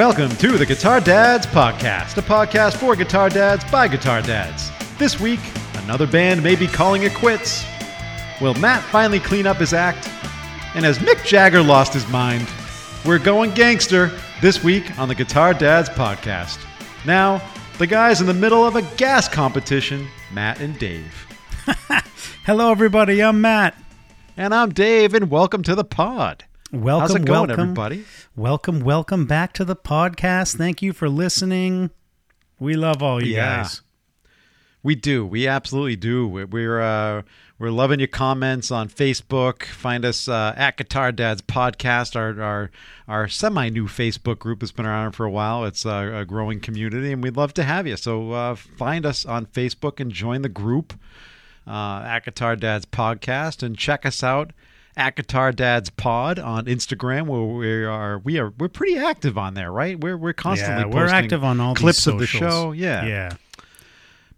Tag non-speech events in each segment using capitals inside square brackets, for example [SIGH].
Welcome to the Guitar Dads Podcast, a podcast for guitar dads by guitar dads. This week, another band may be calling it quits. Will Matt finally clean up his act? And has Mick Jagger lost his mind? We're going gangster this week on the Guitar Dads Podcast. Now, the guys in the middle of a gas competition, Matt and Dave. [LAUGHS] Hello, everybody. I'm Matt. And I'm Dave, and welcome to the pod. Welcome, How's it going, welcome, everybody? Welcome, welcome back to the podcast. Thank you for listening. We love all you Yeah. guys. We do. We absolutely do. We- We're uh, we're loving your comments on Facebook. Find us uh, at Guitar Dads Podcast, our our our semi new Facebook group has been around for a while. It's a, a growing community, and we'd love to have you. So uh, find us on Facebook and join the group uh, at Guitar Dads Podcast, and check us out at Guitar Dads Pod on Instagram, where we are we are we're pretty active on there, right? We're we're constantly Yeah, we're posting active on all clips of the show. Yeah, Yeah.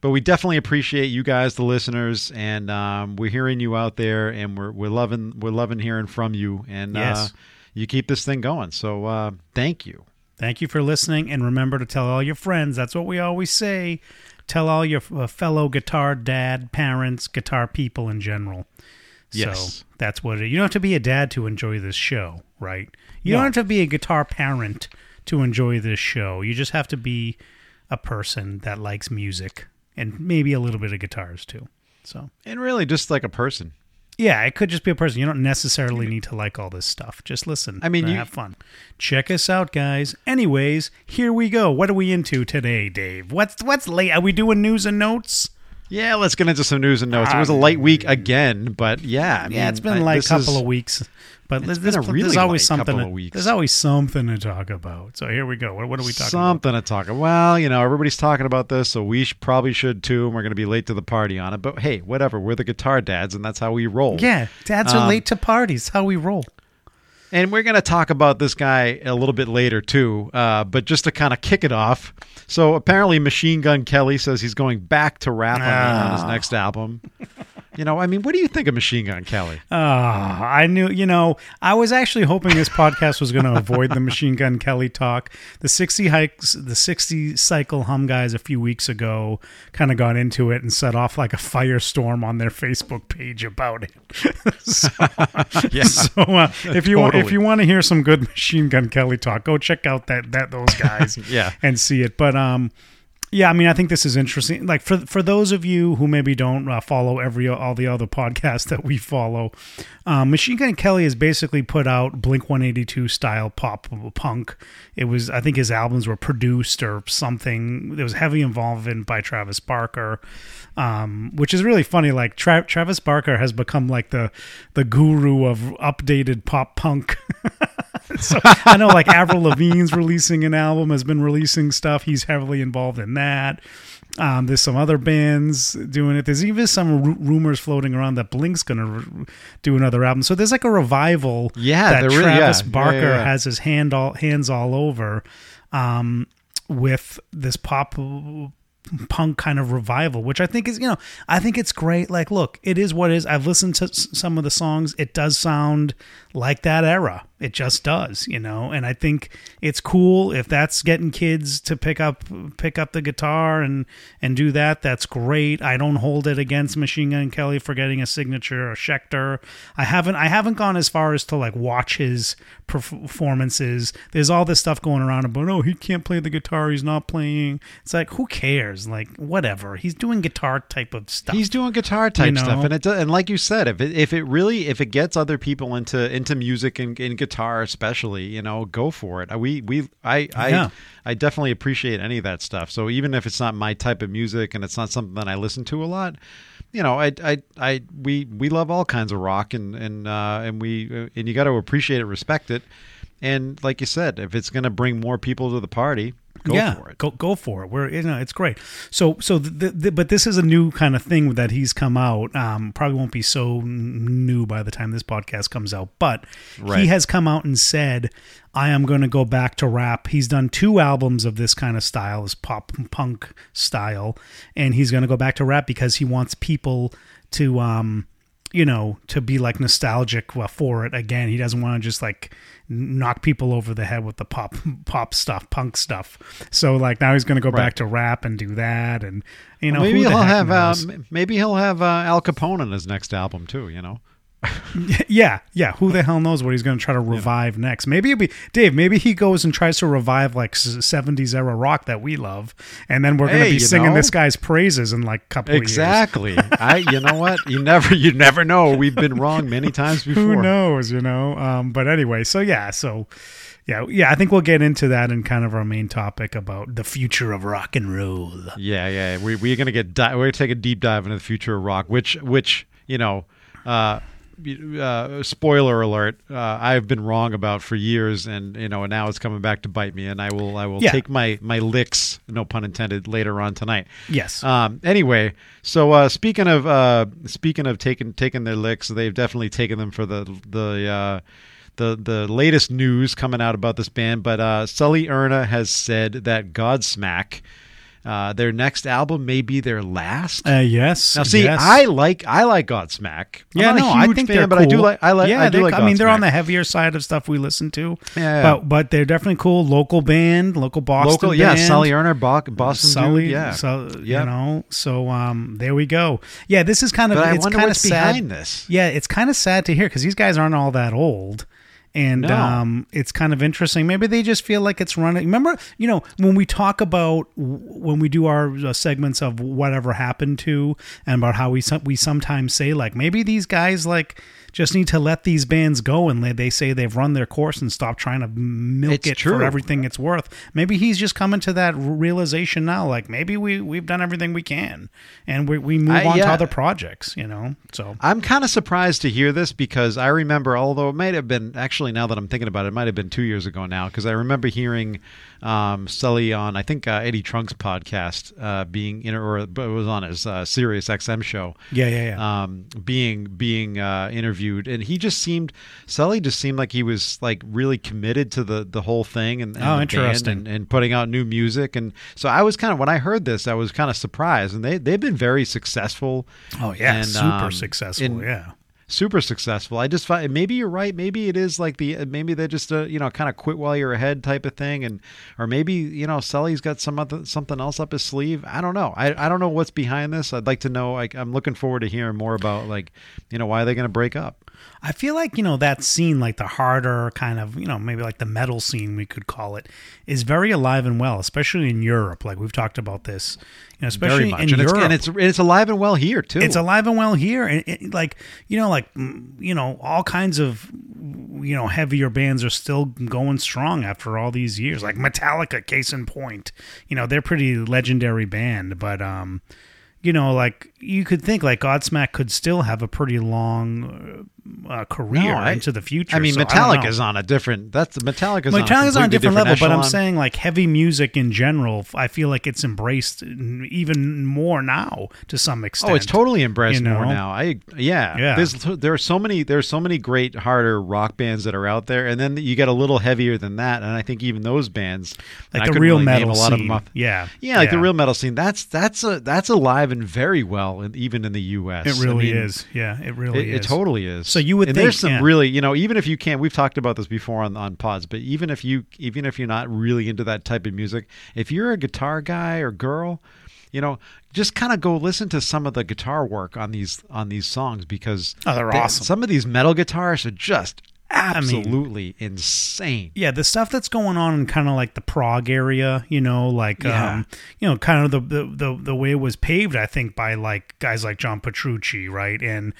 but we definitely appreciate you guys, the listeners, and um, we're hearing you out there, and we're we're loving we're loving hearing from you, and uh, you keep this thing going. So uh, thank you. Thank you for listening. And remember to tell all your friends. That's what we always say. Tell all your uh, fellow guitar dad, parents, guitar people in general. Yes. So that's what it You don't have to be a dad to enjoy this show, right? You No. don't have to be a guitar parent to enjoy this show. You just have to be a person that likes music and maybe a little bit of guitars too. So, And really, just like a person. yeah, it could just be a person. You don't necessarily need to like all this stuff. Just listen. I mean, you- have fun. Check us out, guys. Anyways, here we go. What are we into today, Dave? What's what's late? Are we doing news and notes? Yeah, let's get into some news and notes. It was a light week again, but yeah, I yeah, mean, it's been I- like a couple is- of weeks, but been a there's always something. couple to- of weeks. There's always something to talk about. So here we go. What, what are we talking about? Something to talk about. Well, you know, everybody's talking about this, so we sh- probably should too. And we're going to be late to the party on it. But hey, whatever. We're the guitar dads, and that's how we roll. Yeah, dads are Um, late to parties. How we roll. And we're going to talk about this guy a little bit later too. Uh, but just to kind of kick it off, so apparently Machine Gun Kelly says he's going back to rap on, on his Ah. next album. [LAUGHS] You know, I mean, what do you think of Machine Gun Kelly? Ah, I knew, you know, I was actually hoping this podcast was going to avoid the Machine Gun Kelly talk. The 60 hikes, the 60 cycle hum guys a few weeks ago kind of got into it and set off like a firestorm on their Facebook page about it. [LAUGHS] so, [LAUGHS] Yeah. so uh, if you want, if you want to hear some good Machine Gun Kelly talk, go check out that that those guys [LAUGHS] Yeah. and see it. But um yeah, I mean, I think this is interesting. Like for for those of you who maybe don't uh, follow every all the other [LAUGHS] podcasts that we follow, um, Machine Gun Kelly has basically put out Blink One Eighty Two style pop punk. It was, I think, his albums were produced or something. There was heavy involvement by Travis Barker, um, which is really funny. Like Tra- Travis Barker has become like the the guru of updated pop punk. [LAUGHS] [LAUGHS] so I know like Avril Lavigne's releasing an album, has been releasing stuff. He's heavily involved in that. Um, there's some other bands doing it. There's even some ru- rumors floating around that Blink's going to re- do another album. So there's like a revival Yeah, that really- Travis yeah. Yeah, Barker yeah, yeah. has his hand all hands all over um, with this pop punk kind of revival, which I think is, you know, I think it's great. Like, look, it is what it is. I've listened to s- some of the songs. It does sound like that era. It just does, you know. And I think it's cool if that's getting kids to pick up pick up the guitar and and do that. That's great. I don't hold it against Machine Gun Kelly for getting a signature or Schecter. I haven't I haven't gone as far as to like watch his performances. There's all this stuff going around about oh he can't play the guitar. He's not playing. It's like who cares? Like whatever. He's doing guitar type of stuff. He's doing guitar type You know? stuff, and it does, and like you said, if it if it really if it gets other people into into music and in guitar especially, you know, go for it. We we I I Yeah. I definitely appreciate any of that stuff. So even if it's not my type of music and it's not something that I listen to a lot, you know, I I I we we love all kinds of rock and and uh, and we and you got to appreciate it, respect it. And like you said, if it's going to bring more people to the party, Go yeah, for it. Go go for it. We're you know it's great. So so the, the, but this is a new kind of thing that he's come out. Um, probably won't be so new by the time this podcast comes out. But Right. he has come out and said, "I am going to go back to rap." He's done two albums of this kind of style, this pop punk style, and he's going to go back to rap because he wants people to um you know, to be like nostalgic uh, for it again. He doesn't want to just like knock people over the head with the pop pop stuff, punk stuff. So like now he's going to go Right. back to rap and do that, and you know, maybe he'll have uh, knows? m- maybe he'll have uh, Al Capone on his next album too. You know. [LAUGHS] yeah, yeah. Who the hell knows what he's going to try to revive next? Maybe it'll be Dave. Maybe he goes and tries to revive like seventies era rock that we love, and then we're going to Hey, be singing know? this guy's praises in like a couple of years. Exactly. [LAUGHS] I. You know what? You never. You never know. We've been wrong many times before. who knows you know um but anyway so yeah so yeah yeah i think we'll get into that in kind of our main topic about the future of rock and roll Yeah, yeah. We, we're gonna get di- we're gonna take a deep dive into the future of rock, which which you know, uh, uh, spoiler alert, uh, I've been wrong about for years, and you know, and now it's coming back to bite me, and I will I will Yeah. take my my licks, no pun intended, later on tonight. yes Um, anyway, so uh, speaking of uh, speaking of taking taking their licks, they've definitely taken them for the the uh, the the latest news coming out about this band. But uh, Sully Erna has said that Godsmack, uh, their next album may be their last. uh, yes now, see, yes. I like I like Godsmack. I'm yeah, no, I think fan, they're but cool. I do like I like Yeah, I do like. I mean, they're on the heavier side of stuff we listen to. Yeah, yeah. but but they're definitely cool. Local band, local Boston. local. Yeah, band. Sully Erna, Bo- Boston Sully, dude. Yeah, so Yeah. you know, so um, there we go. Yeah, this is kind of but it's kind of sad. behind this. Yeah, it's kind of sad to hear because these guys aren't all that old. And No. um, it's kind of interesting. Maybe they just feel like it's running. Remember, you know, when we talk about when we do our uh, segments of whatever happened to, and about how we we sometimes say like maybe these guys like just need to let these bands go, and they, they say they've run their course and stop trying to milk It's it true. for everything it's worth. Maybe he's just coming to that realization now. Like maybe we we've done everything we can, and we we move I- on to other projects. You know, so I'm kind of surprised to hear this because I remember, although it might have been actually now that I'm thinking about it, it might have been two years ago now because I remember hearing um, Sully on I think uh, Eddie Trunk's podcast uh, being know or it was on his uh, Sirius XM show. yeah, yeah, yeah. Um, being being uh, interviewed, and he just seemed Sully just seemed like he was like really committed to the the whole thing and, and Oh, interesting. and, and putting out new music, and so I was kind of when I heard this, I was kind of surprised, and they they've been very successful Oh yeah, and, super um, successful. in- yeah, super successful. I just find maybe you're right. Maybe it is like the maybe they're just a you know kind of quit while you're ahead type of thing, and or maybe you know Sully's got some other something else up his sleeve. I don't know. I, I don't know what's behind this. I'd like to know. Like I'm looking forward to hearing more about like you know why are they going to break up. I feel like you know that scene, like the harder kind of you know maybe like the metal scene we could call it, is very alive and well, especially in Europe. Like we've talked about this, you know, especially in and it's, Europe. and it's it's alive and well here too. it's alive and well here and it, like you know like you know all kinds of you know heavier bands are still going strong after all these years like metallica case in point you know they're pretty legendary band but um you know like you could think like godsmack could still have a pretty long uh, career No, I- into the future I mean, so don't Metallica is on a different. That's Metallica's, Metallica's on a different, level, but I'm saying like heavy music in general. I feel like it's embraced even more now to some extent. Oh, it's totally embraced you more now. I yeah. Yeah. There's there are so many there's so many great harder rock bands that are out there, and then you get a little heavier than that, and I think even those bands, like the real really metal a lot of them. Yeah, Yeah, like the real metal scene. That's that's a that's alive and very well, in, even in the U.S. It I really mean, is. Yeah, it really It, is. it totally is. So you would and think- there's some yeah. really, you know, even if you can't, we've talked about this before on on pods, but even if you, even if you're not really into that type of music, if you're a guitar guy or girl, you know, just kind of go listen to some of the guitar work on these on these songs because Oh, they're they- awesome. Some of these metal guitars are just mean- absolutely insane. Yeah, the stuff that's going on in kind of like the prog area, you know, like Yeah. um, you know, kind of the, the the the way it was paved, I think, by like guys like John Petrucci, right? And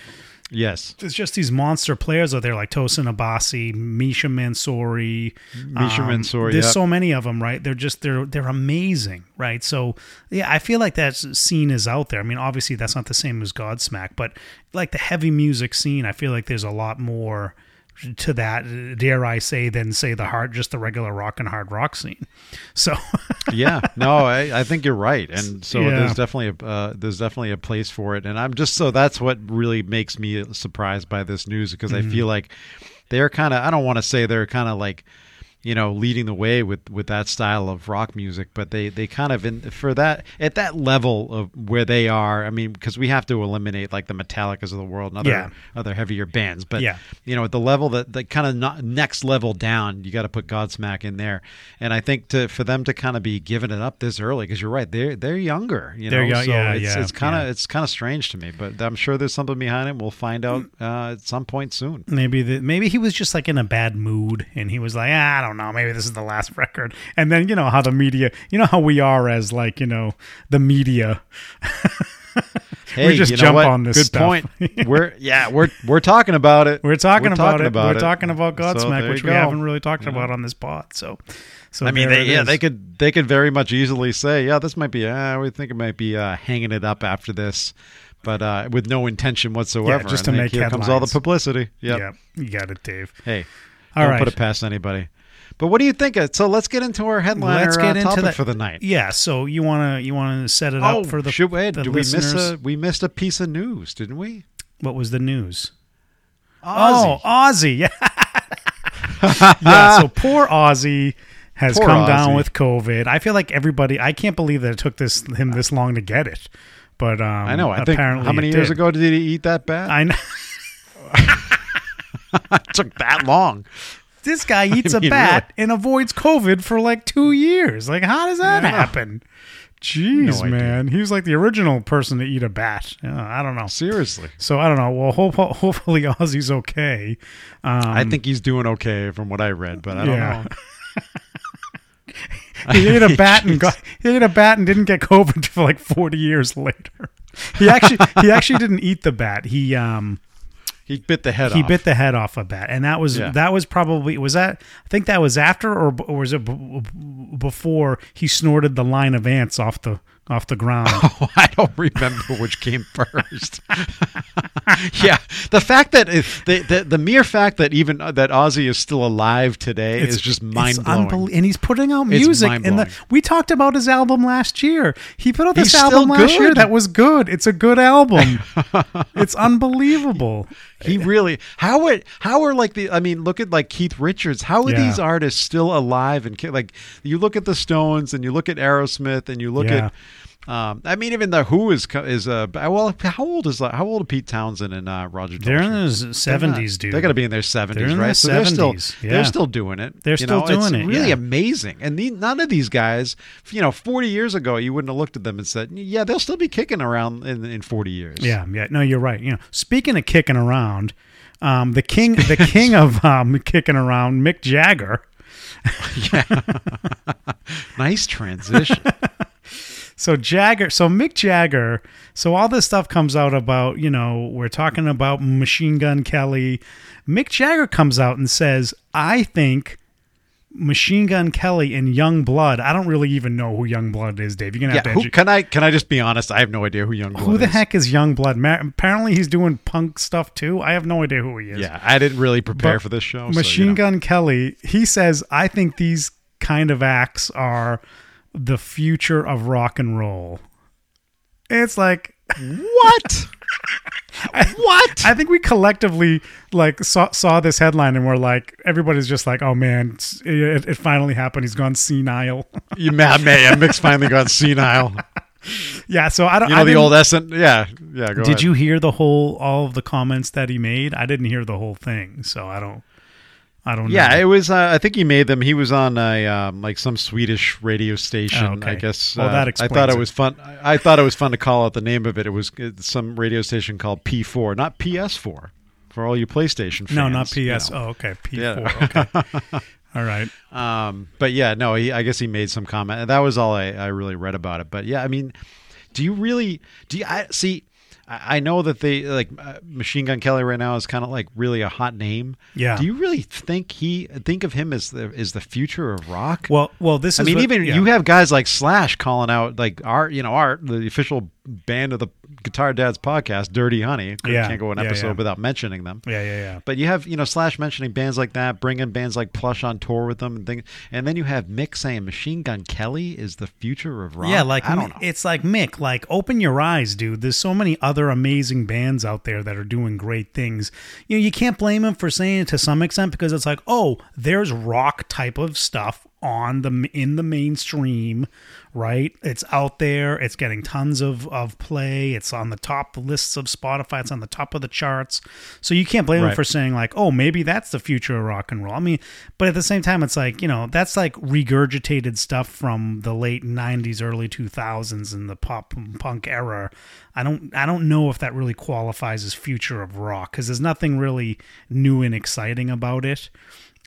Yes, there's just these monster players out there like Tosin Abasi, Misha Mansoor, Misha Mansoor, There's yep. so many of them, right? They're just they're they're amazing, right? So yeah, I feel like that scene is out there. I mean, obviously that's not the same as Godsmack, but like the heavy music scene, I feel like there's a lot more to that, dare I say, than say the hard, just the regular rock and hard rock scene. So, [LAUGHS] yeah, no, I, I think you're right, and so Yeah. there's definitely a uh, there's definitely a place for it, and I'm just so that's what really makes me surprised by this news because Mm-hmm. I feel like they're kind of I don't want to say they're kind of like you know leading the way with with that style of rock music but they they kind of in for that at that level of where they are i mean because we have to eliminate like the metallicas of the world and other Yeah. other heavier bands but Yeah. you know at the level that the kind of not next level down you got to put godsmack in there and i think to for them to kind of be giving it up this early because you're right they're they're younger you They're know young- so yeah, it's, yeah, it's kind of yeah. it's kind of strange to me but i'm sure there's something behind it we'll find out uh, at some point soon Maybe the, maybe he was just like in a bad mood, and he was like, ah, I don't know, maybe this is the last [LAUGHS] record. And then you know how the media, you know how we are as like you know the media. [LAUGHS] Hey, just you know jump what? on this Good stuff. point. [LAUGHS] we're yeah, we're we're talking about it. We're talking We're about talking it. about We're it. talking about Godsmack, there which you we haven't really talked about on this pod. So, so I mean, they, yeah, they could they could very much easily say, yeah, this might be. Uh, we think it might be uh, hanging it up after this, but uh, with no intention whatsoever. just to then make here comes all the headlines. publicity. Yep. Yeah, you got it, Dave. Hey, All don't right. put it past anybody. But what do you think? Of, So let's get into our headliner Let's get uh, into that for the night. Yeah. So you wanna you wanna set it Oh, up for the should we, the did we miss a we missed a piece of news, didn't we? What was the news? Ozzy. Oh, Ozzy. [LAUGHS] Yeah. [LAUGHS] yeah. So poor Ozzy has Poor come down with COVID. I feel like everybody. I can't believe that it took this him this long to get it. But um, I know. I think how many years did. ago did he eat that bad? I know [LAUGHS] it took that long. This guy [LAUGHS] eats mean, a bat and avoids COVID for like two years. Like, how does that I know. happen? Jeez, No man, he was like the original person to eat a bat. Yeah, I don't know. Seriously. So I don't know. Well, hope, hopefully Ozzy's okay. Um, I think he's doing okay from what I read, but I don't Yeah. know. [LAUGHS] he ate a [LAUGHS] bat and got he ate a bat and didn't get COVID for like forty years later. He actually he actually didn't eat the bat. He um He bit the head he off. bit the head off a bat, and that was Yeah. that was probably was that I think that was after or, or was it b- b- before he snorted the line of ants off the off the ground. [LAUGHS] Oh, I don't remember which came first. [LAUGHS] yeah, the fact that it, the, the the mere fact that even uh, that Ozzy is still alive today is just mind blowing. and he's putting out It's music. And the, we talked about his album last year. He put out this He's album last year that was good. It's a good album. [LAUGHS] it's unbelievable. He really how are how are like the I mean look at like Keith Richards how are Yeah. these artists still alive and like you look at the Stones and you look at Aerosmith and you look Yeah. at um, I mean even the Who is is uh well how old is how old are Pete Townshend and uh, Roger They're in their seventies, dude. They're gonna be in their seventies, right? their so they're still yeah. they're still doing it. They're You still know, doing it's it, Really yeah. amazing. And the, none of these guys, you know, forty years ago, you wouldn't have looked at them and said, "Yeah, they'll still be kicking around in, in forty years." Yeah, yeah. No, you're right. You know, speaking of kicking around, um, the king, the king of um, kicking around, Mick Jagger. [LAUGHS] Yeah. [LAUGHS] nice transition. [LAUGHS] So Jagger, so Mick Jagger, so all this stuff comes out about, you know, we're talking about Machine Gun Kelly. Mick Jagger comes out and says, "I think Machine Gun Kelly and Yungblud. I don't really even know who Yungblud is, Dave. You're gonna have yeah, to. who, can I can I just be honest? I have no idea who Yungblud. who the is. heck is Yungblud? Ma- apparently, he's doing punk stuff too. I have no idea who he is. Yeah, I didn't really prepare But for this show. so, Machine you know. Gun Kelly, he says, I think these kind of acts are the future of rock and roll. It's like What? [LAUGHS] what? I think we collectively like saw, saw this headline and we're like everybody's just like oh man it, it finally happened he's gone senile you mad [LAUGHS] man? Mick's finally gone senile. yeah so I don't You I know the old Essen? Yeah, yeah. Go did ahead. you hear the whole all of the comments that he made I didn't hear the whole thing so I don't I don't Yeah, know it was. Uh, I think he made them. He was on a um, like some Swedish radio station. Oh, okay. I guess. Well, uh, that I thought it it. was fun. I I thought it was fun to call out the name of it. It was some radio station called P4, not PS4, for all you PlayStation fans. no not PS you know. oh okay P4 Yeah. okay [LAUGHS] all right Um, but yeah, no, he, I guess he made some comment. That was all I, I really read about it. But yeah, I mean, do you really, do you, I see, I I know that they like uh, Machine Gun Kelly right now is kind of like really a hot name. Yeah. Do you really think he think of him as the is the future of rock? Well, well, this I is mean, what- even yeah. you have guys like Slash calling out like art, you know, art the official band of the Guitar Dads podcast, Dirty Honey. Yeah, can't go an yeah, episode yeah. without mentioning them. Yeah, yeah, yeah. But you have, you know, Slash mentioning bands like that, bringing bands like Plush on tour with them, and things. And then you have Mick saying Machine Gun Kelly is the future of rock. Yeah, like I don't know. it's like Mick, like open your eyes, dude. There's so many other amazing bands out there that are doing great things. You know, you can't blame him for saying it to some extent because it's like, oh, there's rock type of stuff on the in the mainstream, right? It's out there. It's getting tons of of play. It's on the top lists of Spotify. It's on the top of the charts. So you can't blame Right. for saying like, oh, maybe that's the future of rock and roll. I mean, but at the same time, it's like you know that's like regurgitated stuff from the late '90s, early 2000s, and the pop punk era. I don't I don't know if that really qualifies as future of rock because there's nothing really new and exciting about it.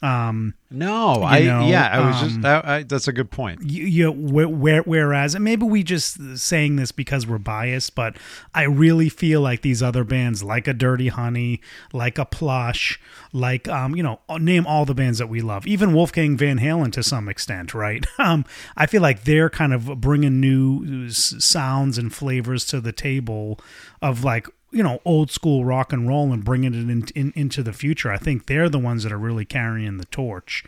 Um, no, I know, yeah, I was um, just I, I, that's a good point. you, you where, where, whereas and maybe we just saying this because we're biased but i really feel like these other bands like a dirty honey like a plush like um you know name all the bands that we love even wolfgang van halen to some extent right [LAUGHS] um i feel like they're kind of bringing new sounds and flavors to the table of like you know old school rock and roll and bringing it in, in, into the future i think they're the ones that are really carrying the torch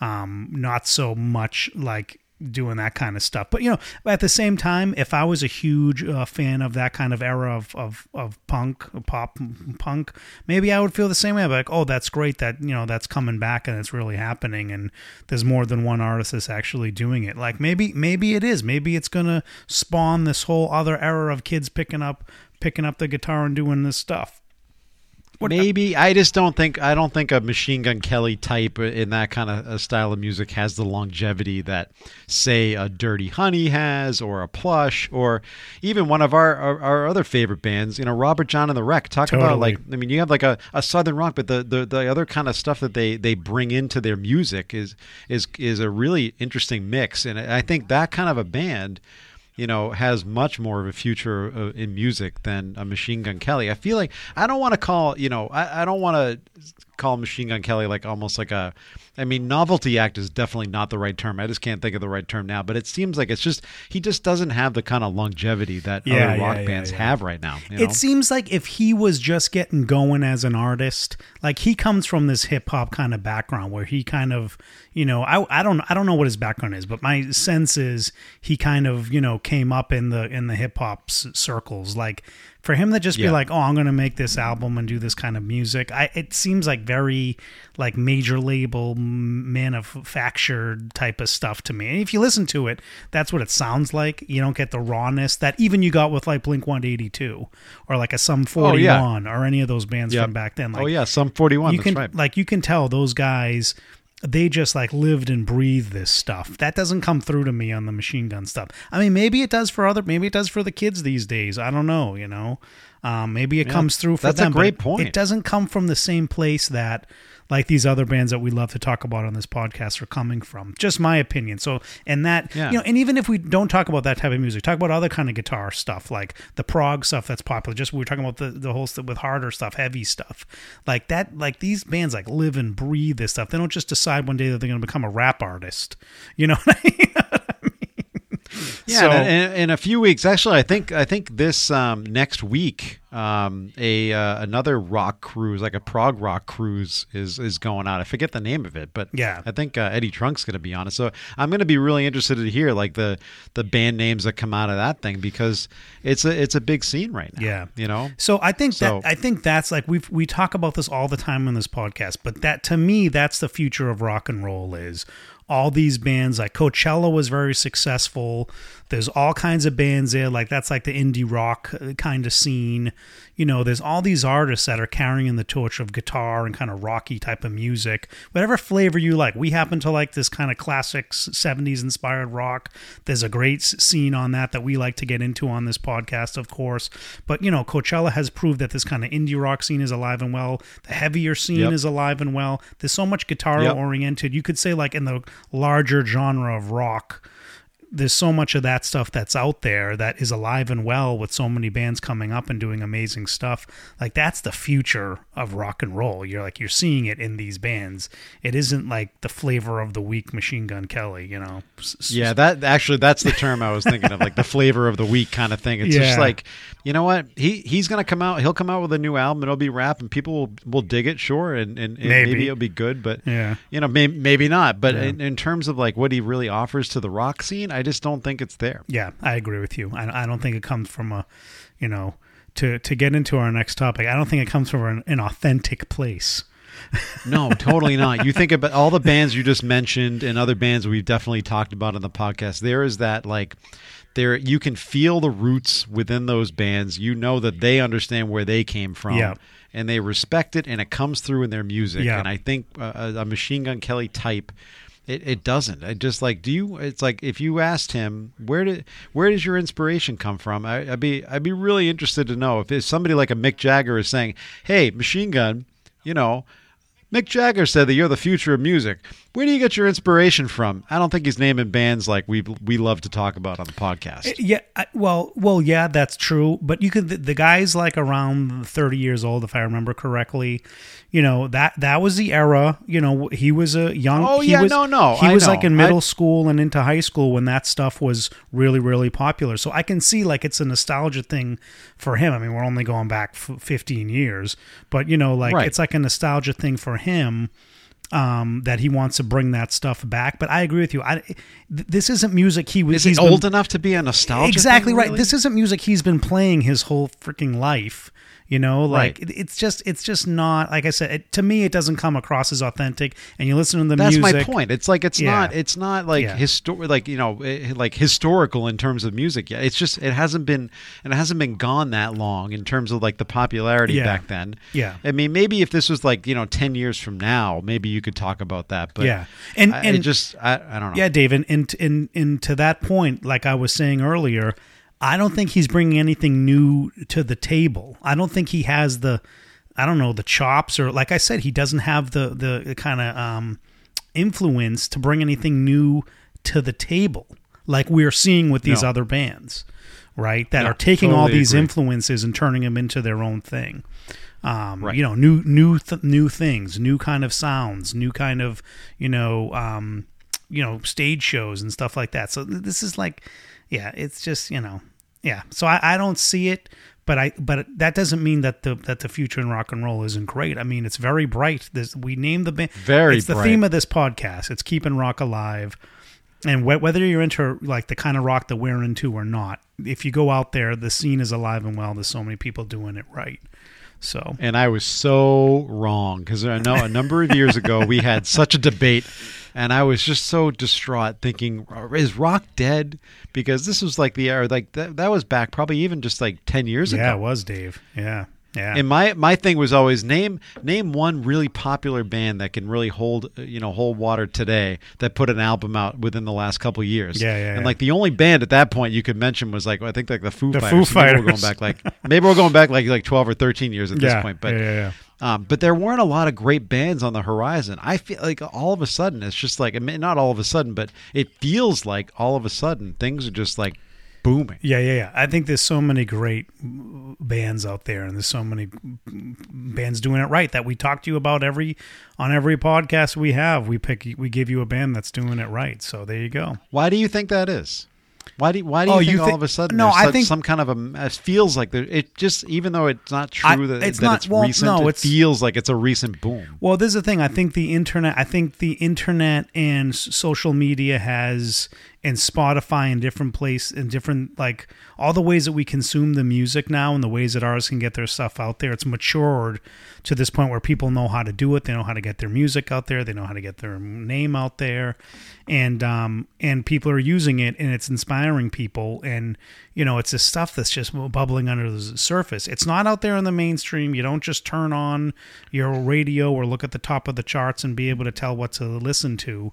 um, not so much like doing that kind of stuff. But you know, at the same time, if I was a huge uh, fan of that kind of era of, of of punk, pop punk, maybe I would feel the same way. I'd be like, oh, that's great that you know that's coming back and it's really happening, and there's more than one artist that's actually doing it. Like maybe maybe it is. Maybe it's gonna spawn this whole other era of kids picking up picking up the guitar and doing this stuff. What- Maybe I just don't think I don't think a Machine Gun Kelly type in that kind of a style of music has the longevity that say a Dirty Honey has or a Plush or even one of our our, our other favorite bands, you know, Robert Jon and the Wreck. Talk about like I mean, you have like a, a southern rock, but the, the the other kind of stuff that they they bring into their music is is is a really interesting mix, and I think that kind of a band you know, has much more of a future uh, in music than a Machine Gun Kelly. I feel like I don't want to call, you know, I, I don't want to call Machine Gun Kelly like almost like a, I mean, novelty act is definitely not the right term. I just can't think of the right term now, but it seems like it's just, he just doesn't have the kind of longevity that Yeah, other rock yeah, bands yeah. have right now. You know? It seems like if he was just getting going as an artist, like he comes from this hip hop kind of background where he kind of, you know, I, I don't I don't know what his background is, but my sense is he kind of, you know, came up in the in the hip hop s- circles. Like for him to just be like, "Oh, I'm going to make this album and do this kind of music." I it seems like very like major label manufactured type of stuff to me. And if you listen to it, that's what it sounds like. You don't get the rawness that even you got with like Blink 182 or like a Sum 41 or any of those bands Yep. from back then. Oh, like oh yeah, Sum 41, you that's can right. like you can tell those guys they just like lived and breathed this stuff. That doesn't come through to me on the machine gun stuff. I mean, maybe it does for other, maybe it does for the kids these days. I don't know, you know. Um, maybe it Yeah, comes through for that's a them. but great it- point. It doesn't come from the same place that like these other bands that we love to talk about on this podcast are coming from. Just my opinion. So, and that Yeah. you know, and even if we don't talk about that type of music, talk about other kind of guitar stuff like the prog stuff that's popular. Just we were talking about the the whole stuff with harder stuff, heavy stuff, like that. Like these bands like live and breathe this stuff. They don't just decide one day that they're going to become a rap artist. You know [LAUGHS] what I mean? Yeah, So- in, in a few weeks, actually, I think I think this um, next week, um, a uh, another rock cruise, like a prog rock cruise, is is going out. I forget the name of it, but Yeah. I think uh, Eddie Trunk's going to be on it. So I'm going to be really interested to hear like the the band names that come out of that thing because it's a it's a big scene right now. Yeah. you know. So I think So- that I think that's like we we talk about this all the time on this podcast, but that to me that's the future of rock and roll is all these bands like Coachella was very successful. There's all kinds of bands there like that's like the indie rock uh, kind of scene. You know, there's all these artists that are carrying in the torch of guitar and kind of rocky type of music, whatever flavor you like. We happen to like this kind of classic 70s inspired rock. There's a great scene on that that we like to get into on this podcast, of course. But, you know, Coachella has proved that this kind of indie rock scene is alive and well. The heavier scene Yep. is alive and well. There's so much guitar Yep. oriented. You could say, like, in the larger genre of rock, there's so much of that stuff that's out there that is alive and well with so many bands coming up and doing amazing stuff. Like that's the future of rock and roll. You're like you're seeing it in these bands. It isn't like the flavor of the week Machine Gun Kelly, you know. Yeah, that actually that's the term I was thinking of, like the flavor of the week kind of thing. It's yeah. just like, you know what? He he's gonna come out. He'll come out with a new album. It'll be rap, and people will, will dig it, sure, and, and, and maybe. maybe. it'll be good. But yeah, you know, maybe, maybe not. But yeah. in, in terms of like what he really offers to the rock scene, I just don't think it's there. Yeah, I agree with you. I, I don't think it comes from a, you know, to to get into our next topic. I don't think it comes from an, an authentic place. no, totally not. You think about all the bands you just mentioned and other bands we've definitely talked about on the podcast. There is that like there you can feel the roots within those bands. You know that they understand where they came from. Yeah. And they respect it, and it comes through in their music. Yeah. And I think uh, a Machine Gun Kelly type it, it doesn't. I just like do you? It's like if you asked him where did where does your inspiration come from? I, would be I'd be really interested to know if somebody like a Mick Jagger is saying, "Hey, Machine Gun, you know, Mick Jagger said that you're the future of music. Where do you get your inspiration from? I don't think he's naming bands like we we love to talk about on the podcast. Uh, yeah, well, well, yeah, that's true. But you could the, the guys like around 30 years old, if I remember correctly. You know that that was the era. You know, he was a young. Oh he yeah, was, no, no. He I was know. like in middle I, school and into high school when that stuff was really really popular. So I can see like it's a nostalgia thing for him. I mean, we're only going back 15 years, but you know, like right. it's like a nostalgia thing for him um, that he wants to bring that stuff back. But I agree with you. I, this isn't music he was. Is he old enough to be a nostalgia? Exactly thing, right. Really? This isn't music he's been playing his whole freaking life. You know, like right. it's just it's just not like I said. It, to me, it doesn't come across as authentic. And you listen to the That's music. my point. It's like it's Yeah. not it's not like Yeah. histor- like you know eh, like historical in terms of music yet. It's just it hasn't been and it hasn't been gone that long in terms of like the popularity Yeah. back then. Yeah. I mean, maybe if this was like you know ten years from now, maybe you could talk about that. But Yeah. And- I, and- just I, I don't know. Yeah, Dave, and, and and and to that point, like I was saying earlier, I don't think he's bringing anything new to the table. I don't think he has the, I don't know, the chops or like I said, he doesn't have the the, the kind of um, influence to bring anything new to the table, like we're seeing with these No. other bands, right? That No, are taking all these agree. influences and turning them into their own thing. Um, Right. You know, new new th- new things, new kind of sounds, new kind of you know, um, you know, stage shows and stuff like that. So this is like, yeah, it's just you know, yeah. So I, I don't see it, but I but that doesn't mean that the that the future in rock and roll isn't great. I mean, it's very bright. This we named the band. Very It's the bright. theme of this podcast. It's keeping rock alive. And wh- whether you're into like the kind of rock that we're into or not, if you go out there, the scene is alive and well. There's so many people doing it right. So And I was so wrong because I know a number of years ago we had such a debate, and I was just so distraught, thinking, "Is rock dead?" Because this was like the era, like that, that was back probably even just like ten years yeah, ago. Yeah, it was Dave. Yeah, yeah. And my my thing was always name name one really popular band that can really hold you know hold water today that put an album out within the last couple of years. Yeah, yeah, And yeah. like the only band at that point you could mention was like I think like the Foo The Fighters. Foo Maybe we're going back like maybe we're going back like like twelve or thirteen years at yeah, this point. But yeah, yeah, yeah. um, but there weren't a lot of great bands on the horizon. I feel like all of a sudden it's just like I mean, not all of a sudden, but it feels like all of a sudden things are just like booming. Yeah, yeah, yeah. I think there's so many great bands out there, and there's so many bands doing it right that we talk to you about every on every podcast we have. We pick, we give you a band that's doing it right. So there you go. Why do you think that is? Why do you, why do you Oh, think you all of a sudden No, there's I think- some kind of a it feels like there it just even though it's not I- true that it's that not- it's well, recent no, it feels like it's a recent boom. Well, this is the thing. I think the internet. I think the internet and social media has, and Spotify and different place and different like all the ways that we consume the music now and the ways that artists can get their stuff out there. It's matured to this point where people know how to do it. They know how to get their music out there. They know how to get their name out there, and um and people are using it and it's inspiring people. And you know, it's this stuff that's just bubbling under the surface. It's not out there in the mainstream. You don't just turn on your radio or look at the top of the charts and be able to tell what to listen to.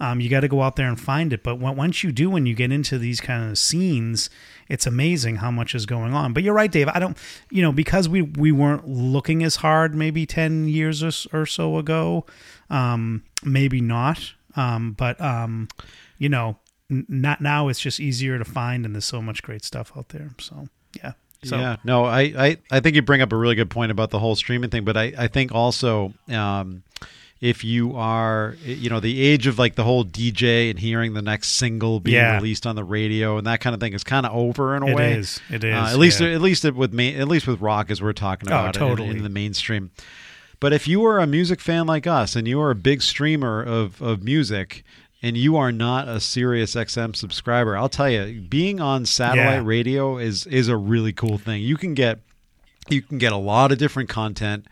Um, you got to go out there and find it. But when, once you do, when you get into these kind of scenes, it's amazing how much is going on. But you're right, Dave. I don't, you know, because we we weren't looking as hard maybe ten years or, or so ago. Um, maybe not. Um, but um, you know, n- not now it's just easier to find, and there's so much great stuff out there. So yeah. So yeah, no, I, I, I think you bring up a really good point about the whole streaming thing, but I, I think also um, if you are, you know, the age of like the whole DJ and hearing the next single being Yeah. released on the radio and that kind of thing is kind of over in a it way. is. It is. Uh, at least, yeah. at least it with me, at least with rock, as we're talking Oh, about it in- totally. in, the mainstream. But if you are a music fan like us and you are a big streamer of, of music and you are not a Sirius XM subscriber, I'll tell you, being on satellite Yeah. radio is is a really cool thing. You can get you can get a lot of different content.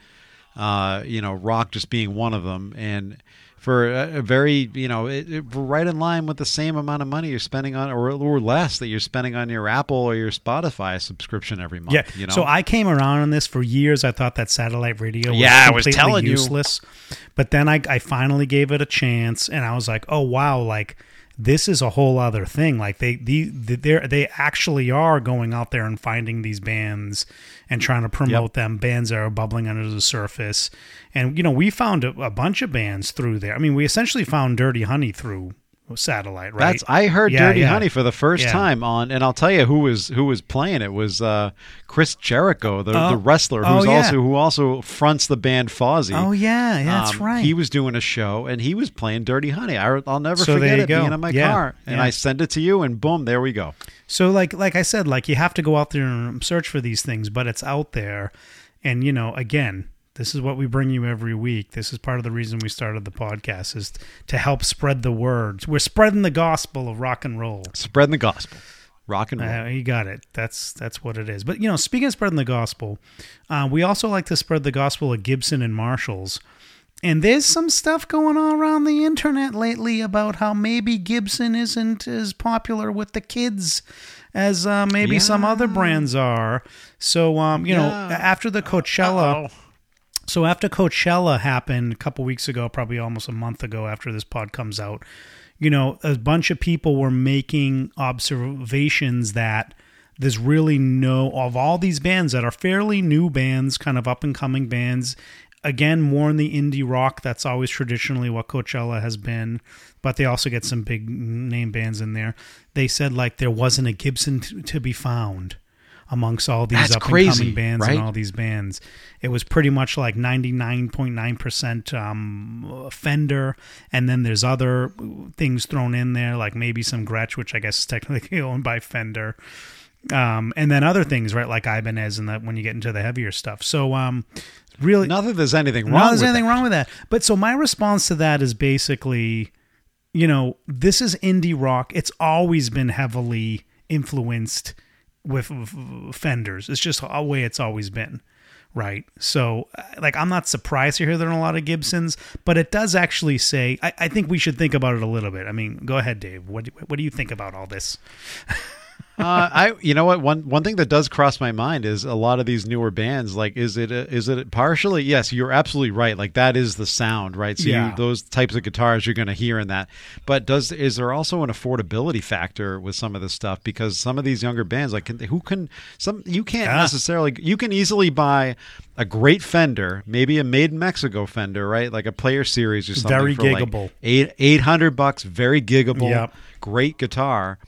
Uh, you know, rock just being one of them, and for a, a very you know, it, it, right in line with the same amount of money you're spending on, or or less that you're spending on your Apple or your Spotify subscription every month. Yeah. you know. So I came around on this for years. I thought that satellite radio was Yeah, I was completely telling you. useless. But then I, I finally gave it a chance, and I was like, oh wow, like this is a whole other thing. Like they the they they actually are going out there and finding these bands and trying to promote them. Bands that are bubbling under the surface, and you know we found a, a bunch of bands through there. I mean, we essentially found Dirty Honey through satellite, right? That's I heard Yeah, Dirty yeah. Honey for the first Yeah. time on, and I'll tell you who was who was playing it was uh, Chris Jericho, the, Oh. the wrestler, Oh, who's yeah. also who also fronts the band Fozzy. oh yeah, yeah, that's Um, right. He was doing a show and he was playing Dirty Honey. I, will never So forget it go. being in my car, and. I send it to you, and boom, there we go. So like like I said, like you have to go out there and search for these things, but it's out there. And you know, again, this is what we bring you every week. This is part of the reason we started the podcast is to help spread the word. We're spreading the gospel of rock and roll. Spreading the gospel, rock and roll. Uh, you got it. That's that's what it is. But you know, speaking of spreading the gospel, uh, we also like to spread the gospel of Gibson and Marshalls. And there's some stuff going on around the internet lately about how maybe Gibson isn't as popular with the kids as uh, maybe some other brands are. So, um, you know, after the Coachella, Uh-oh. So after Coachella happened a couple weeks ago, probably almost a month ago after this pod comes out, you know, a bunch of people were making observations that there's really no of all these bands that are fairly new bands, kind of up and coming bands. Again, more in the indie rock. That's always traditionally what Coachella has been, but they also get some big name bands in there. They said like there wasn't a Gibson t- to be found amongst all these That's up and coming bands right? and all these bands. It was pretty much like 99.9% um, Fender. And then there's other things thrown in there, like maybe some Gretsch, which I guess is technically [LAUGHS] owned by Fender. Um, and then other things, right, like Ibanez and that when you get into the heavier stuff. So, um, really, Not that there's anything wrong. no, there's with anything that. wrong with that. But so my response to that is basically, you know, this is indie rock. It's always been heavily influenced with Fenders. It's just a way it's always been. Right. So, like, I'm not surprised to hear there are a lot of Gibsons, but it does actually say, I, I think we should think about it a little bit. I mean, go ahead, Dave. What, do- what do you think about all this? [LAUGHS] uh, I, you know what? One one thing that does cross my mind is a lot of these newer bands. Like, is it a, is it partially? Yes, you're absolutely right. Like that is the sound, right? So Yeah. you, those types of guitars you're going to hear in that. But does is there also an affordability factor with some of this stuff? Because some of these younger bands, like, can, who can some you can't Yeah. necessarily you can easily buy a great Fender, maybe a made in Mexico Fender, right? Like a Player Series or something. Very for like eight eight hundred bucks, very giggable, Yep. great guitar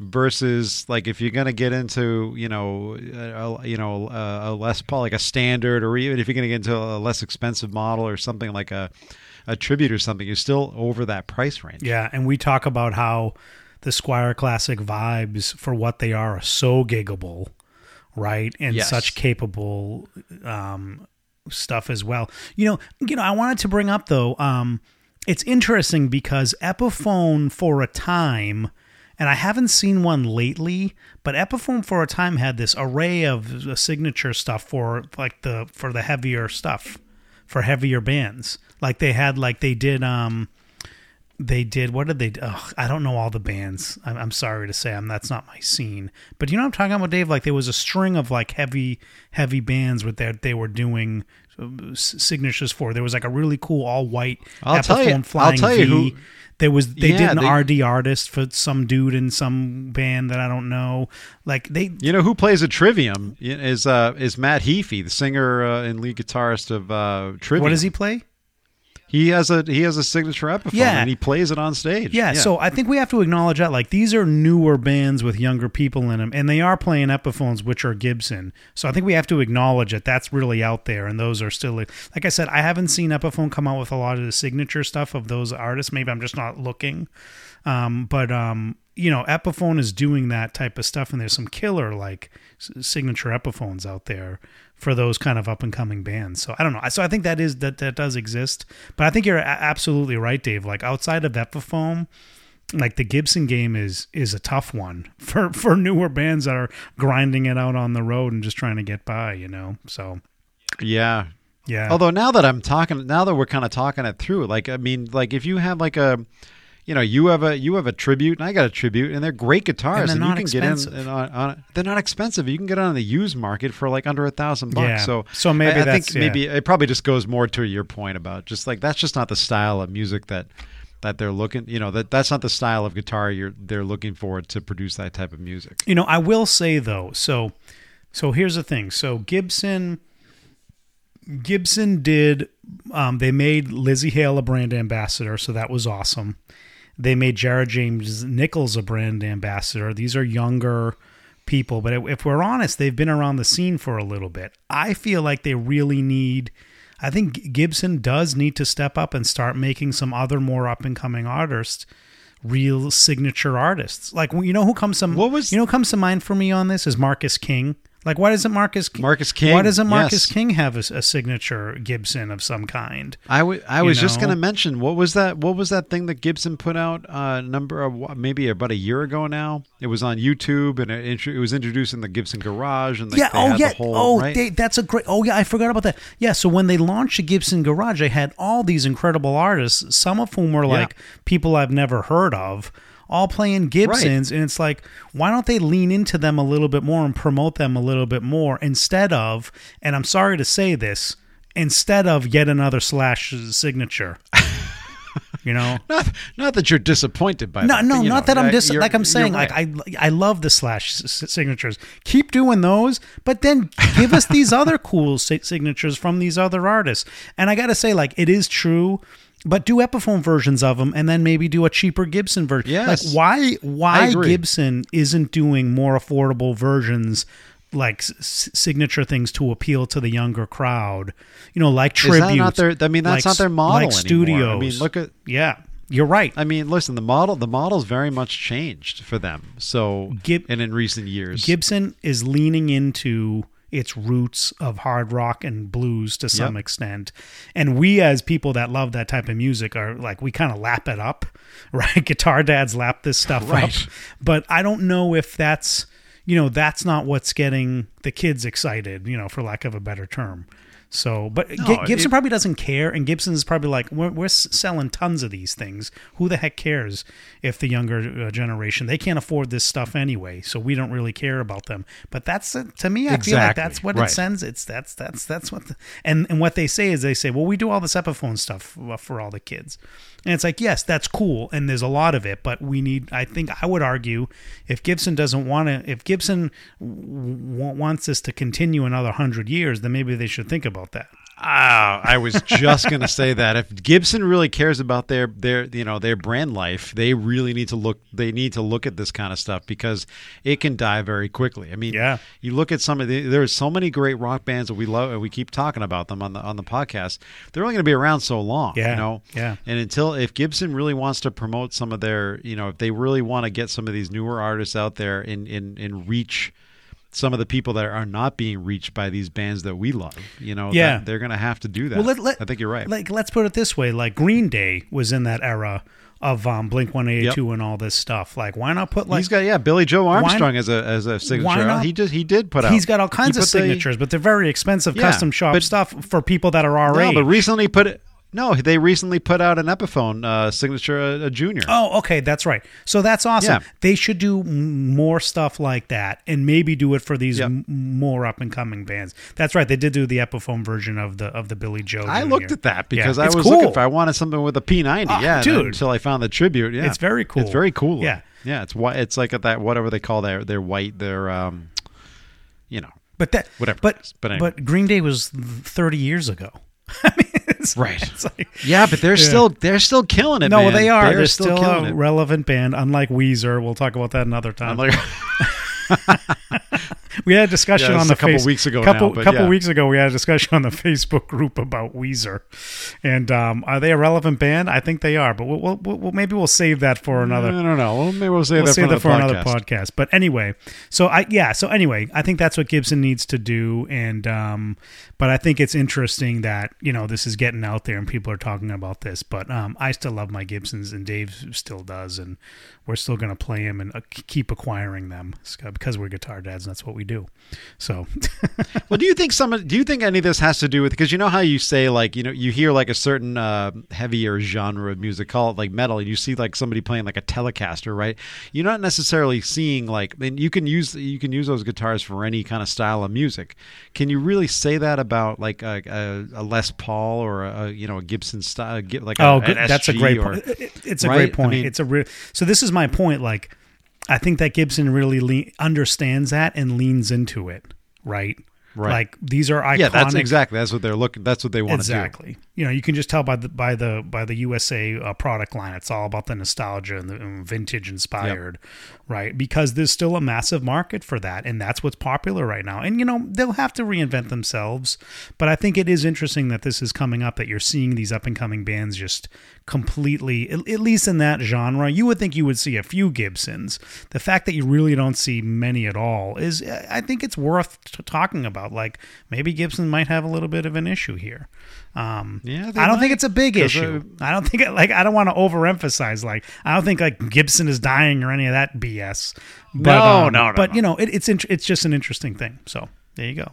versus like if you're going to get into you know a, you know a, a Les Paul like a standard or even if you're going to get into a less expensive model or something like a a tribute or something you're still over that price range Yeah, and we talk about how the Squier Classic vibes for what they are are so giggable, right, and Yes. such capable um, stuff as well. You know, you know, I wanted to bring up though. Um, it's interesting because Epiphone for a time, and I haven't seen one lately, but Epiphone for a time had this array of signature stuff for like the for the heavier stuff for heavier bands. Like they had like they did um they did what did they i don't know all the bands. I'm, I'm sorry to say i'm that's not my scene. But you know what i'm talking about dave? Like there was a string of like heavy heavy bands with that they were doing uh, signatures for. There was like a really cool all white I'll tell you- I'll tell you V. who- there was they Yeah, did an they- rd artist for some dude in some band that i don't know. Like they you know who plays a trivium is uh is Matt Heafy the singer uh, and lead guitarist of uh Trivium what does he play he has a he has a signature Epiphone Yeah. and he plays it on stage. Yeah, so I think we have to acknowledge that. Like, these are newer bands with younger people in them, and they are playing Epiphones, which are Gibson. So I think we have to acknowledge that that's really out there, and those are still, like I said, I haven't seen Epiphone come out with a lot of the signature stuff of those artists. Maybe I'm just not looking. Um, but, um, you know, Epiphone is doing that type of stuff, and there's some killer, like, s- signature Epiphones out there for those kind of up and coming bands. So I don't know. So I think that is that that does exist. But I think you're absolutely right, Dave. Like outside of Epiphone, like the Gibson game is is a tough one [LAUGHS] for for newer bands that are grinding it out on the road and just trying to get by. You know. So yeah. yeah. Although now that I'm talking, now that we're kind of talking it through, like I mean, like if you have like a, you know, you have a you have a tribute, and I got a tribute, and they're great guitars, And and, they're you not can get in. expensive. And on, on, they're not expensive. You can get on the used market for like under a thousand bucks. So So maybe I, I think yeah. maybe it probably just goes more to your point about just like that's just not the style of music that that they're looking. You know that that's not the style of guitar you're they're looking for to produce that type of music. You know, I will say though, so so here's the thing. So Gibson Gibson did um, they made Lzzy Hale a brand ambassador, so that was awesome. They made Jared James Nichols a brand ambassador. These are younger people, but if we're honest, they've been around the scene for a little bit. I feel like they really need I think Gibson does need to step up and start making some other more up and coming artists real signature artists. Like you know who comes to What was- you know who comes to mind for me on this is Marcus King. Like why doesn't Marcus Marcus King, Why doesn't Marcus yes. King have a, a signature Gibson of some kind? I wa- I was just going to mention what was that what was that thing that Gibson put out uh number of maybe about a year ago now it was on YouTube and it, it was introducing the Gibson Garage and the, yeah. they Oh had yeah. the whole, oh, right? they, that's a great. Oh yeah, I forgot about that. Yeah. So when they launched the Gibson Garage, they had all these incredible artists, some of whom were like people I've never heard of. All playing Gibsons, and it's like, why don't they lean into them a little bit more and promote them a little bit more instead of, and I'm sorry to say this, instead of yet another Slash signature. [LAUGHS] you know, not not that you're disappointed by no, that, no, but, not know, that I'm uh, like I'm saying. right. Like I, I love the slash signatures. Keep doing those, but then give us these [LAUGHS] other cool si- signatures from these other artists. And I got to say, like it is true. But do Epiphone versions of them, and then maybe do a cheaper Gibson version. Yes. Like why? Why. Gibson isn't doing more affordable versions, like s- signature things to appeal to the younger crowd? You know, like Is that not their? I mean, that's like, not their model like anymore. studios. I mean, look at. yeah, you're right. I mean, listen. The model, the model's very much changed for them. So, Gib- and in recent years, Gibson is leaning into its roots of hard rock and blues to some Yep. extent. And we as people that love that type of music are like we kind of lap it up, [LAUGHS] right? Guitar dads lap this stuff Right. up. But I don't know if that's you know, that's not what's getting the kids excited, you know, for lack of a better term. So, but No, Gi- Gibson it- probably doesn't care, and Gibson is probably like, we're, we're selling tons of these things. Who the heck cares if the younger uh, generation they can't afford this stuff anyway? So we don't really care about them. But that's uh, to me, I feel like that's what it sends. It's that's that's that's what, the, and and what they say is they say, well, we do all this Epiphone stuff for, for all the kids, and it's like, yes, that's cool, and there's a lot of it, but we need. I think I would argue if Gibson doesn't want to, if Gibson w- wants this to continue another hundred years, then maybe they should think about that. Ah, I was just going to say that if Gibson really cares about their their you know their brand life, they really need to look they need to look at this kind of stuff because it can die very quickly. I mean, Yeah. you look at some of the there's so many great rock bands that we love and we keep talking about them on the on the podcast. They're only going to be around so long, Yeah, you know. yeah. And until if Gibson really wants to promote some of their, you know, if they really want to get some of these newer artists out there and and and reach some of the people that are not being reached by these bands that we love, you know, Yeah. that they're going to have to do that. Well, let, let, I think you're right. Like, let's put it this way: like Green Day was in that era of um, Blink One Eighty Two and all this stuff. Like, why not put like he's got yeah, Billie Joe Armstrong as a as a signature. not- he just he did put out. he's got all kinds of put the- signatures, but they're very expensive Yeah, custom shop but- stuff for people that are our no, age. but recently put it. No, they recently put out an Epiphone uh, signature, a, a junior. Oh, okay, that's right. So that's awesome. Yeah. They should do m- more stuff like that, and maybe do it for these Yep. m- more up and coming bands. That's right. They did do the Epiphone version of the of the Billie Joe. I looked at that because Yeah, I was cool. looking for. I wanted something with a P90. Ah, yeah, dude. Until I found the tribute. Yeah, It's very cool. It's very cool. Yeah. yeah. It's white. It's like that whatever they call their their white. Their um, you know. But that Whatever But. But anyway. but Green Day was thirty years ago. [LAUGHS] I mean, [LAUGHS] It's- Right. it's like- Yeah, but they're still they're still killing it. no, man. they are. They're, still, still, a it. relevant band, unlike Weezer. We'll talk about that another time. [LAUGHS] [LAUGHS] We had a discussion Yeah, on the a couple face- weeks ago Couple now, couple yeah. weeks ago, we had a discussion on the [LAUGHS] Facebook group about Weezer, and um, are they a relevant band? I think they are, but we'll, we'll, we'll maybe we'll save that for another I don't know. Well, maybe we'll save we'll that save for, that for another another podcast. podcast. But anyway, so I yeah, so anyway, I think that's what Gibson needs to do, and um, but I think it's interesting that you know this is getting out there and people are talking about this. But um, I still love my Gibsons, and Dave still does, and we're still going to play them and uh, keep acquiring them because we're guitar dads, and that's what we do. So [LAUGHS] Well, do you think some? Do you think any of this has to do with? Because you know how you say like you know you hear like a certain uh, heavier genre of music, call it like metal, and you see like somebody playing like a Telecaster, right? You're not necessarily seeing like, and you can use you can use those guitars for any kind of style of music. Can you really say that about like a, a, a Les Paul or a, you know a Gibson style, like oh, a, that's a great or- point. It- it- It's a right? great I point. mean- it's a real. So this is my point. Like, I think that Gibson really le- understands that and leans into it. Right. Right. Like these are iconic. Yeah, that's exactly that's what they're looking. That's what they want to do. exactly. You know, you can just tell by the by the by the USA uh, product line. It's all about the nostalgia and the and vintage inspired, right? Because there's still a massive market for that, and that's what's popular right now. And you know, they'll have to reinvent themselves, but I think it is interesting that this is coming up. That you're seeing these up and coming bands just completely, at, at least in that genre. You would think you would see a few Gibsons. The fact that you really don't see many at all is, I think, it's worth t- talking about. Like maybe Gibson might have a little bit of an issue here. Um, Yeah, I don't think it's a big issue. I don't think it, like I don't want to overemphasize like I don't think like Gibson is dying or any of that BS. But, No, um, no, no, But no. you know, it, it's int- it's just an interesting thing. So there you go.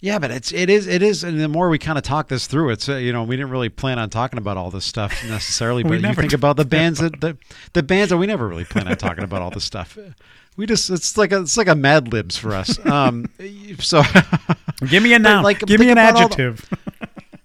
Yeah, but it's it is it is, and the more we kind of talk this through, it's uh, you know we didn't really plan on talking about all this stuff necessarily, [LAUGHS] but you think about the bands that the the bands that we never really plan on talking about all this stuff. We just it's like a it's like a Mad Libs for us. [LAUGHS] Um, so Give me a noun. like, Give me an adjective. [LAUGHS]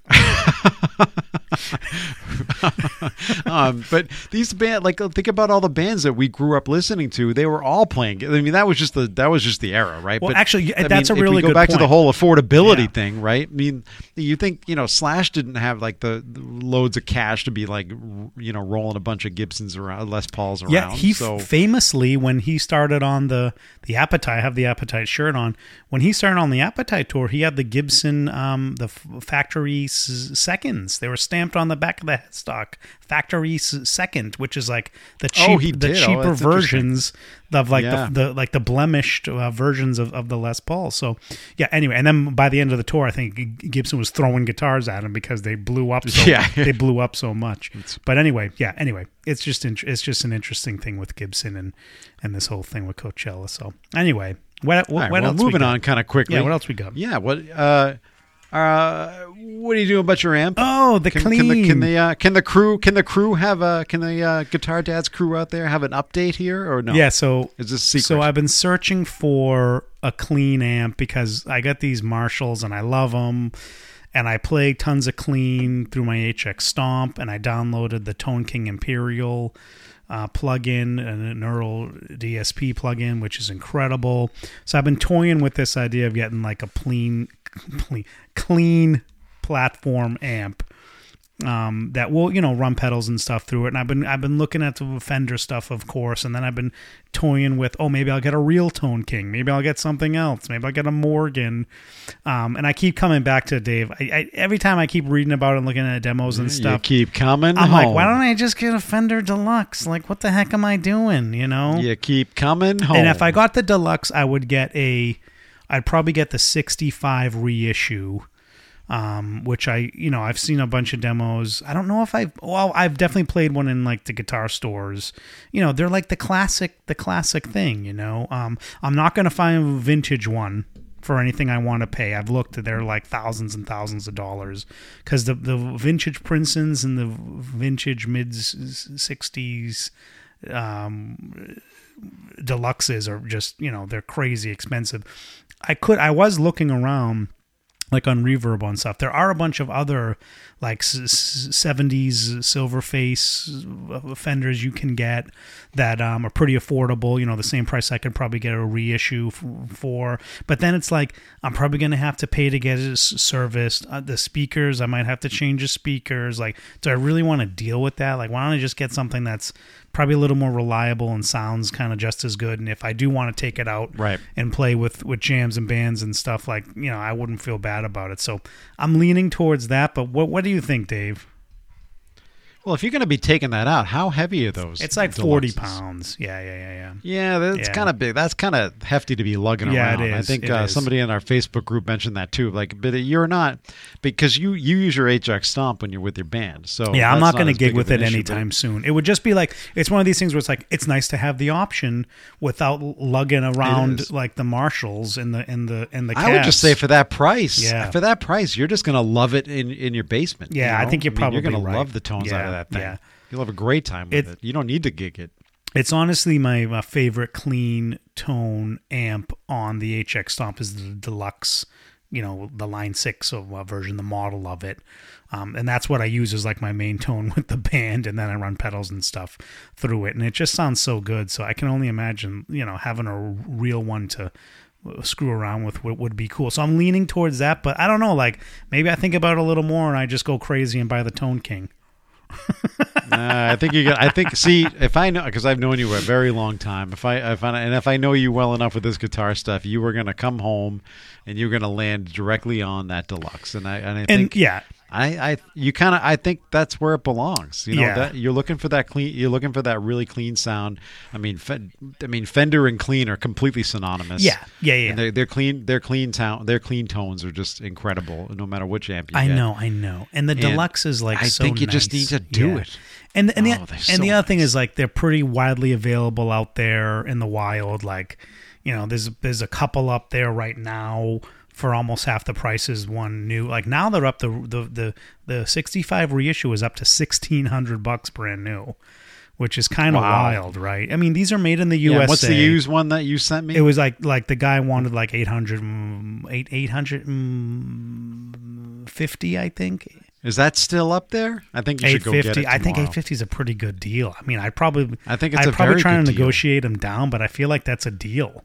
[LAUGHS] [LAUGHS] um, but these band like think about all the bands that we grew up listening to. They were all playing. I mean, that was just the that was just the era, right? Well, but, actually, I that's mean, a if really we go back to the whole affordability Yeah. thing, right? I mean, you think you know Slash didn't have like the, the loads of cash to be like you know rolling a bunch of Gibsons around, Les Pauls around. Yeah, he so famously when he started on the the Appetite, I have the Appetite shirt on. When he started on the Appetite tour, he had the Gibson, um, the factory s- seconds. They were stamped on the back of the headstock, factory second, which is like the cheap, Oh, he the? Oh, cheaper that's versions of like Yeah. the, the like the blemished uh, versions of, of the Les Paul. So yeah, anyway, and then by the end of the tour, I think Gibson was throwing guitars at him because they blew up. So [LAUGHS] Yeah. [LAUGHS] they blew up so much. But anyway, yeah. Anyway, it's just int- it's just an interesting thing with Gibson and and this whole thing with Coachella. So anyway, what what, right, what well, else? we moving on kind of quickly. Yeah, what else we got? Yeah, what uh, uh, what are you doing about your amp? Oh, the Can, clean. can the can the uh, can the crew can the crew have a can the uh, guitar dad's crew out there have an update here or no? Yeah, so Is this secret? So I've been searching for a clean amp because I got these Marshalls and I love them. And I play tons of clean through my HX Stomp, and I downloaded the Tone King Imperial uh, plugin and a Neural DSP plugin, which is incredible. So I've been toying with this idea of getting like a clean, [LAUGHS] clean, platform amp um, that will you know run pedals and stuff through it. And I've been I've been looking at the Fender stuff, of course, and then I've been toying with oh maybe I'll get a real Tone King, maybe I'll get something else, maybe I'll get a Morgan. Um, and I keep coming back to Dave. I, I, every time I keep reading about it and looking at demos and you stuff. keep coming. I'm home. like, why don't I just get a Fender Deluxe? Like, what the heck am I doing? You know? you keep coming home? And if I got the deluxe, I would get a, I'd probably get the 65 reissue, um, which I, you know, I've seen a bunch of demos. I don't know if I've, well, I've definitely played one in like the guitar stores. You know, they're like the classic, the classic thing. You know, um, I'm not gonna find a vintage one for anything I want to pay. I've looked; they're like thousands and thousands of dollars because the the vintage Princetons and the vintage mid '60s um, deluxes are just you know they're crazy expensive. I could I was looking around like on reverb on stuff. There are a bunch of other like s- s- 70s silver face uh, fenders you can get that um, are pretty affordable. You know, the same price I could probably get a reissue for. But then it's like I'm probably going to have to pay to get it serviced. Uh, the speakers, I might have to change the speakers. Like, do I really want to deal with that? Like, why don't I just get something that's probably a little more reliable and sounds kind of just as good? And if I do want to take it out Right. and play with with jams and bands and stuff like you know i wouldn't feel bad about it so i'm leaning towards that but what what do you think dave Well, if you're going to be taking that out, how heavy are those? it's like 40 pounds yeah yeah yeah yeah Yeah, that's Yeah. kind of big. That's kind of hefty to be lugging Yeah, around. it I think uh, is. somebody in our Facebook group mentioned that too. Like, but you're not because you you use your HX Stomp when you're with your band. So yeah i'm that's not going to gig with it an issue, but- anytime soon it would just be like it's one of these things where it's like it's nice to have the option without lugging around like the marshalls and the and the and the I would just say for that price, Yeah. for that price, you're just going to love it in in your basement. Yeah, you I think you're mean, probably you're gonna love the tones out of that thing. yeah. You'll have a great time with It- it. You don't need to gig it. It's honestly my, my favorite clean tone amp on the HX Stomp is the deluxe, you know, the Line Six of uh, version, the model of it, um, and that's what I use as like my main tone [LAUGHS] with the band, and then I run pedals and stuff through it, and it just sounds so good. So I can only imagine, you know, having a real one to uh, screw around with would, would be cool. So I'm leaning towards that, but I don't know, like maybe I think about it a little more and I just go crazy and buy the Tone King. [LAUGHS] I think you got. I think. See, if I know, because I've known you a very long time. If I, if I, and if I know you well enough with this guitar stuff, you were gonna come home, and you're gonna land directly on that deluxe. And I, and I And think, yeah, I, I, you kind of, I think that's where it belongs. You know, Yeah. that you're looking for that clean. You're looking for that really clean sound. I mean, I mean, Fender and clean are completely synonymous. yeah, yeah, yeah. And they're, they're clean. Their clean town. Their clean tones are just incredible, no matter which amp you I get. know, I know. And the deluxe is like so. I so think you just need to do Yeah. it. And and the Oh, and so the other thing is like they're pretty widely available out there in the wild. Like, you know, there's there's a couple up there right now for almost half the price as one new. Like now they're up to the the the 65 reissue is up to 1600 bucks brand new, which is kind of Wow. wild, right? I mean, these are made in the Yeah, USA. what's the used one that you sent me? It was like like the guy wanted like 800 mm, eight 800 mm, 50, I think. Is that still up there? I think you should go get it. 850 I think 850 is a pretty good deal. I mean, I'd probably I think it's I'd probably try to negotiate them down, but I feel like that's a deal.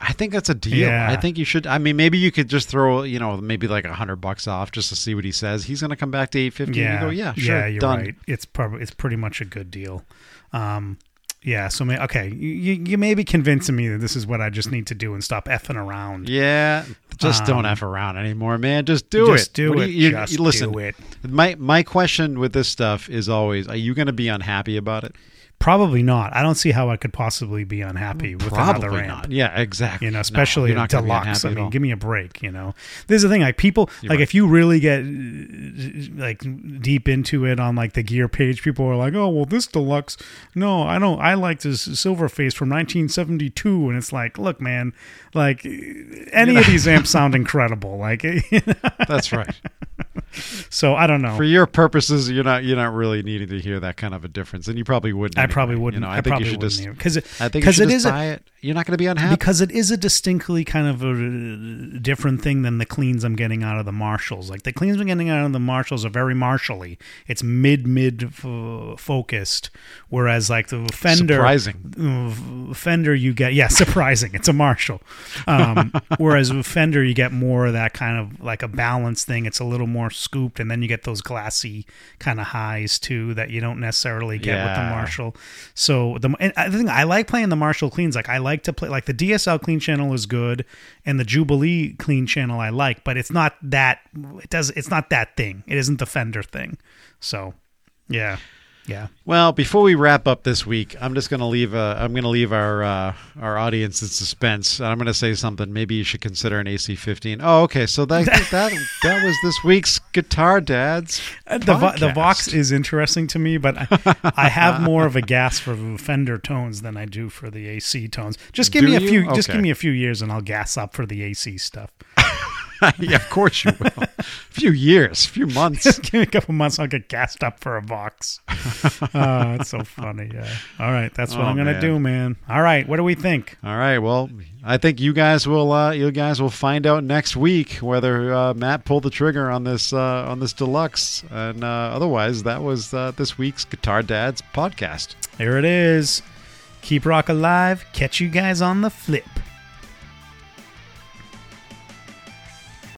I think that's a deal. Yeah. I think you should. I mean, maybe you could just throw, you know, maybe like a hundred bucks off just to see what he says. He's going to come back to eight fifty. Yeah, and you go, yeah, sure, yeah, you're done. right. It's probably it's pretty much a good deal. Um, yeah, so may, okay, you, you may be convincing me that this is what I just need to do and stop effing around. Yeah, just don't Um, f around anymore, man. Just do just it. do What it. you- you- just you- listen, do it. my my question with this stuff is always: Are you going to be unhappy about it? Probably not. I don't see how I could possibly be unhappy with another amp. not. Yeah, exactly. you know, especially you're a not gonna be deluxe. I mean, give me a break. You know, this is the thing. Like people, You're like right. if you really get like deep into it on like the gear page, people are like, "Oh, well, this deluxe. No, I don't. I like this silver face from 1972." And it's like, look, man, like any of these amps [LAUGHS] sound incredible. Like, [LAUGHS] That's right. So I don't know. For your purposes, you're not you're not really needing to hear that kind of a difference, and you probably wouldn't. I probably wouldn't. You know, I, I, think probably you should wouldn't just. because I think because it is a, it. You're not going to be unhappy. because it is a distinctly kind of a different thing than the cleans I'm getting out of the Marshalls. Like the cleans I'm getting out of the Marshalls are very martially. It's mid mid f- focused, whereas like the Fender Surprising. uh, Fender you get yeah [LAUGHS] surprising. It's a Marshall. Um, [LAUGHS] whereas with Fender you get more of that kind of like a balance thing. It's a little more scooped, and then you get those glassy kind of highs too that you don't necessarily get with the Yeah. Marshall. So the and I think I like playing the Marshall cleans. Like I like to play like the DSL clean channel is good, and the Jubilee clean channel I like, but it's not that it does it's not that thing. It isn't the Fender thing. So yeah, yeah. Well, before we wrap up this week, I'm just going to leave. Uh, I'm going to leave our uh, our audience in suspense. I'm going to say something. Maybe you should consider an AC15. Oh, okay. So that [LAUGHS] that that was this week's Guitar Dads. Uh, The, vo- the. Vox is interesting to me, but I, I have more of a gas for Fender tones than I do for the AC tones. Just give Do me a you? few. Just give me a few years, and I'll gas up for the AC stuff. [LAUGHS] [LAUGHS] yeah, of course you will. a few years, a few [LAUGHS] months. Give me a couple months, I'll get gassed up for a Vox. [LAUGHS] oh, it's so funny. Yeah. All right, that's what Oh, I'm gonna man. do, man. All right, what do we think? All right. Well, I think you guys will. Uh, you guys will find out next week whether uh, Matt pulled the trigger on this uh, on this deluxe, and uh, otherwise, that was uh, this week's Guitar Dads podcast. There it is. Keep rock alive. Catch you guys on the flip.